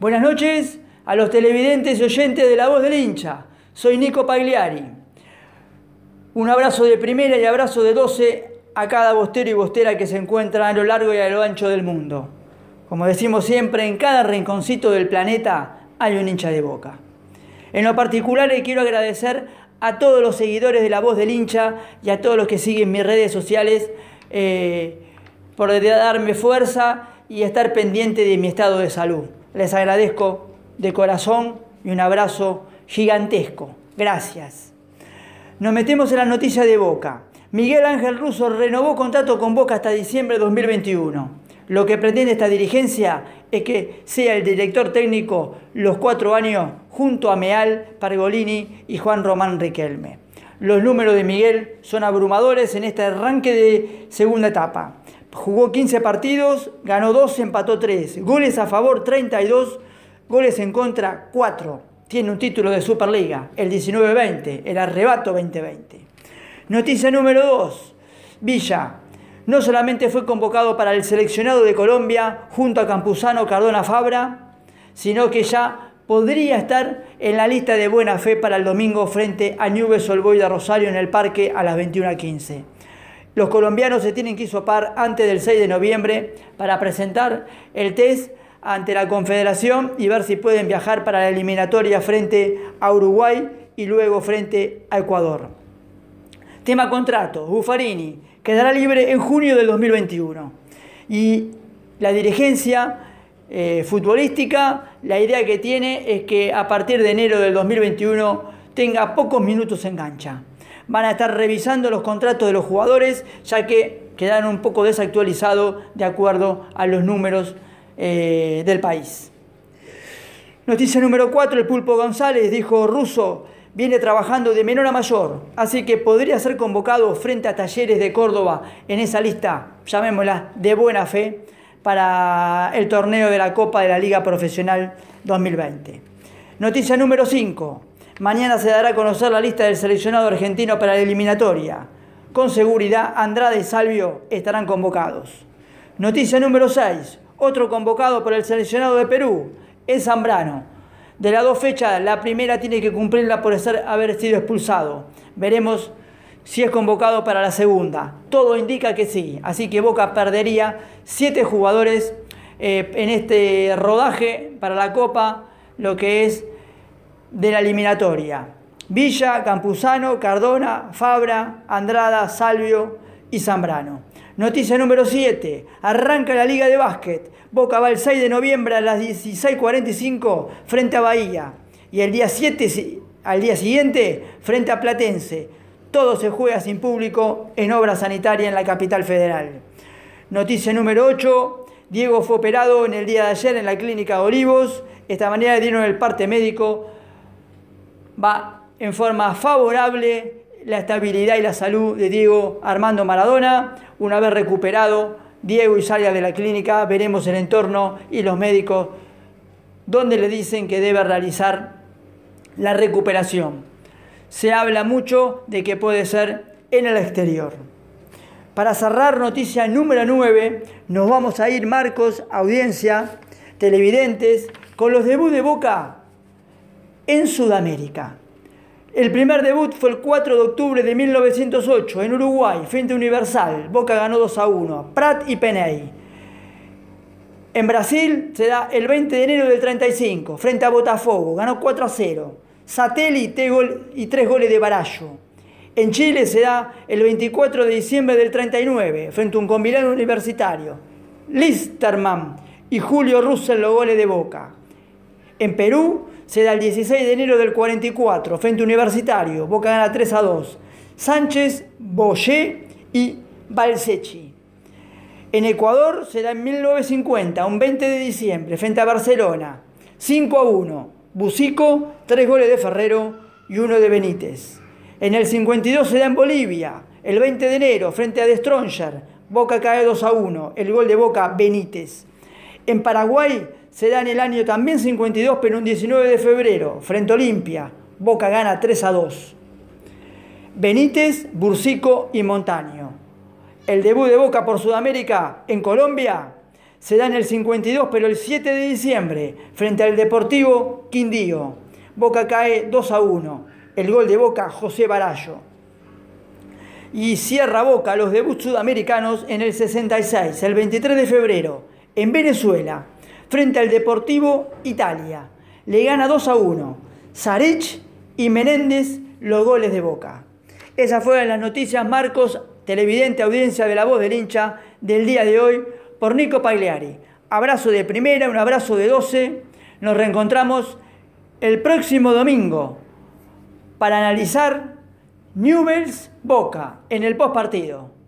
Buenas noches a los televidentes y oyentes de La Voz del Hincha. Soy Nico Pagliari. Un abrazo de primera y abrazo de 12 a cada bostero y bostera que se encuentra a lo largo y a lo ancho del mundo. Como decimos siempre, en cada rinconcito del planeta hay un hincha de boca. En lo particular le quiero agradecer a todos los seguidores de La Voz del Hincha y a todos los que siguen mis redes sociales eh, por darme fuerza y estar pendiente de mi estado de salud. Les agradezco de corazón y un abrazo gigantesco. Gracias. Nos metemos en la noticia de Boca. Miguel Ángel Russo renovó contrato con Boca hasta diciembre de 2021. Lo que pretende esta dirigencia es que sea el director técnico los cuatro años junto a Meal, Pargolini y Juan Román Riquelme. Los números de Miguel son abrumadores en este arranque de segunda etapa. Jugó 15 partidos, ganó 2, empató 3. Goles a favor 32, goles en contra 4. Tiene un título de Superliga, el 19-20, el arrebato 2020. Noticia número 2. Villa. No solamente fue convocado para el seleccionado de Colombia junto a Campuzano Cardona Fabra, sino que ya podría estar en la lista de buena fe para el domingo frente a Nubes Olboy de Rosario en el parque a las 21.15. Los colombianos se tienen que hisopar antes del 6 de noviembre para presentar el test ante la Confederación y ver si pueden viajar para la eliminatoria frente a Uruguay y luego frente a Ecuador. Tema contrato, Buffarini quedará libre en junio del 2021 y la dirigencia eh, futbolística, la idea que tiene es que a partir de enero del 2021 tenga pocos minutos en cancha van a estar revisando los contratos de los jugadores, ya que quedaron un poco desactualizados de acuerdo a los números eh, del país. Noticia número 4, el Pulpo González dijo, Russo viene trabajando de menor a mayor, así que podría ser convocado frente a Talleres de Córdoba en esa lista, llamémosla, de buena fe, para el torneo de la Copa de la Liga Profesional 2020. Noticia número 5. Mañana se dará a conocer la lista del seleccionado argentino para la eliminatoria. Con seguridad, Andrade y Salvio estarán convocados. Noticia número 6. Otro convocado por el seleccionado de Perú es Zambrano. De las dos fechas, la primera tiene que cumplirla por haber sido expulsado. Veremos si es convocado para la segunda. Todo indica que sí. Así que Boca perdería siete jugadores eh, en este rodaje para la Copa, lo que es de la eliminatoria. Villa, Campuzano, Cardona, Fabra, Andrada, Salvio y Zambrano. Noticia número 7. Arranca la Liga de Básquet. Boca va el 6 de noviembre a las 16.45 frente a Bahía. Y el día 7, al día siguiente, frente a Platense. Todo se juega sin público en obra sanitaria en la capital federal. Noticia número 8. Diego fue operado en el día de ayer en la clínica de Olivos. Esta mañana dieron el parte médico va en forma favorable la estabilidad y la salud de Diego Armando Maradona. Una vez recuperado Diego y salga de la clínica, veremos el entorno y los médicos donde le dicen que debe realizar la recuperación. Se habla mucho de que puede ser en el exterior. Para cerrar noticia número 9, nos vamos a ir, Marcos, audiencia, televidentes, con los debuts de Boca en Sudamérica. El primer debut fue el 4 de octubre de 1908 en Uruguay, frente Universal. Boca ganó 2 a 1. Prat y Peney. En Brasil se da el 20 de enero del 35, frente a Botafogo. Ganó 4 a 0. Satélite y 3 goles de Barallo. En Chile se da el 24 de diciembre del 39, frente a un combinado universitario. Listerman y Julio Russell los goles de Boca. En Perú se da el 16 de enero del 44, frente universitario, Boca gana 3 a 2. Sánchez, Boyé y Balsechi. En Ecuador se da en 1950, un 20 de diciembre, frente a Barcelona, 5 a 1. Bucico, 3 goles de Ferrero y 1 de Benítez. En el 52 se da en Bolivia, el 20 de enero, frente a De Stronger, Boca cae 2 a 1, el gol de Boca Benítez. En Paraguay se da en el año también 52, pero un 19 de febrero, frente a Olimpia. Boca gana 3 a 2. Benítez, Bursico y Montaño. El debut de Boca por Sudamérica en Colombia se da en el 52, pero el 7 de diciembre, frente al Deportivo Quindío. Boca cae 2 a 1. El gol de Boca, José Barallo. Y cierra Boca los debuts sudamericanos en el 66, el 23 de febrero, en Venezuela, frente al Deportivo Italia. Le gana 2 a 1. Sarich y Menéndez los goles de Boca. Esas fueron las noticias, Marcos, televidente, audiencia de la voz del hincha del día de hoy por Nico Pagliari. Abrazo de primera, un abrazo de 12. Nos reencontramos el próximo domingo para analizar Newells Boca en el post partido.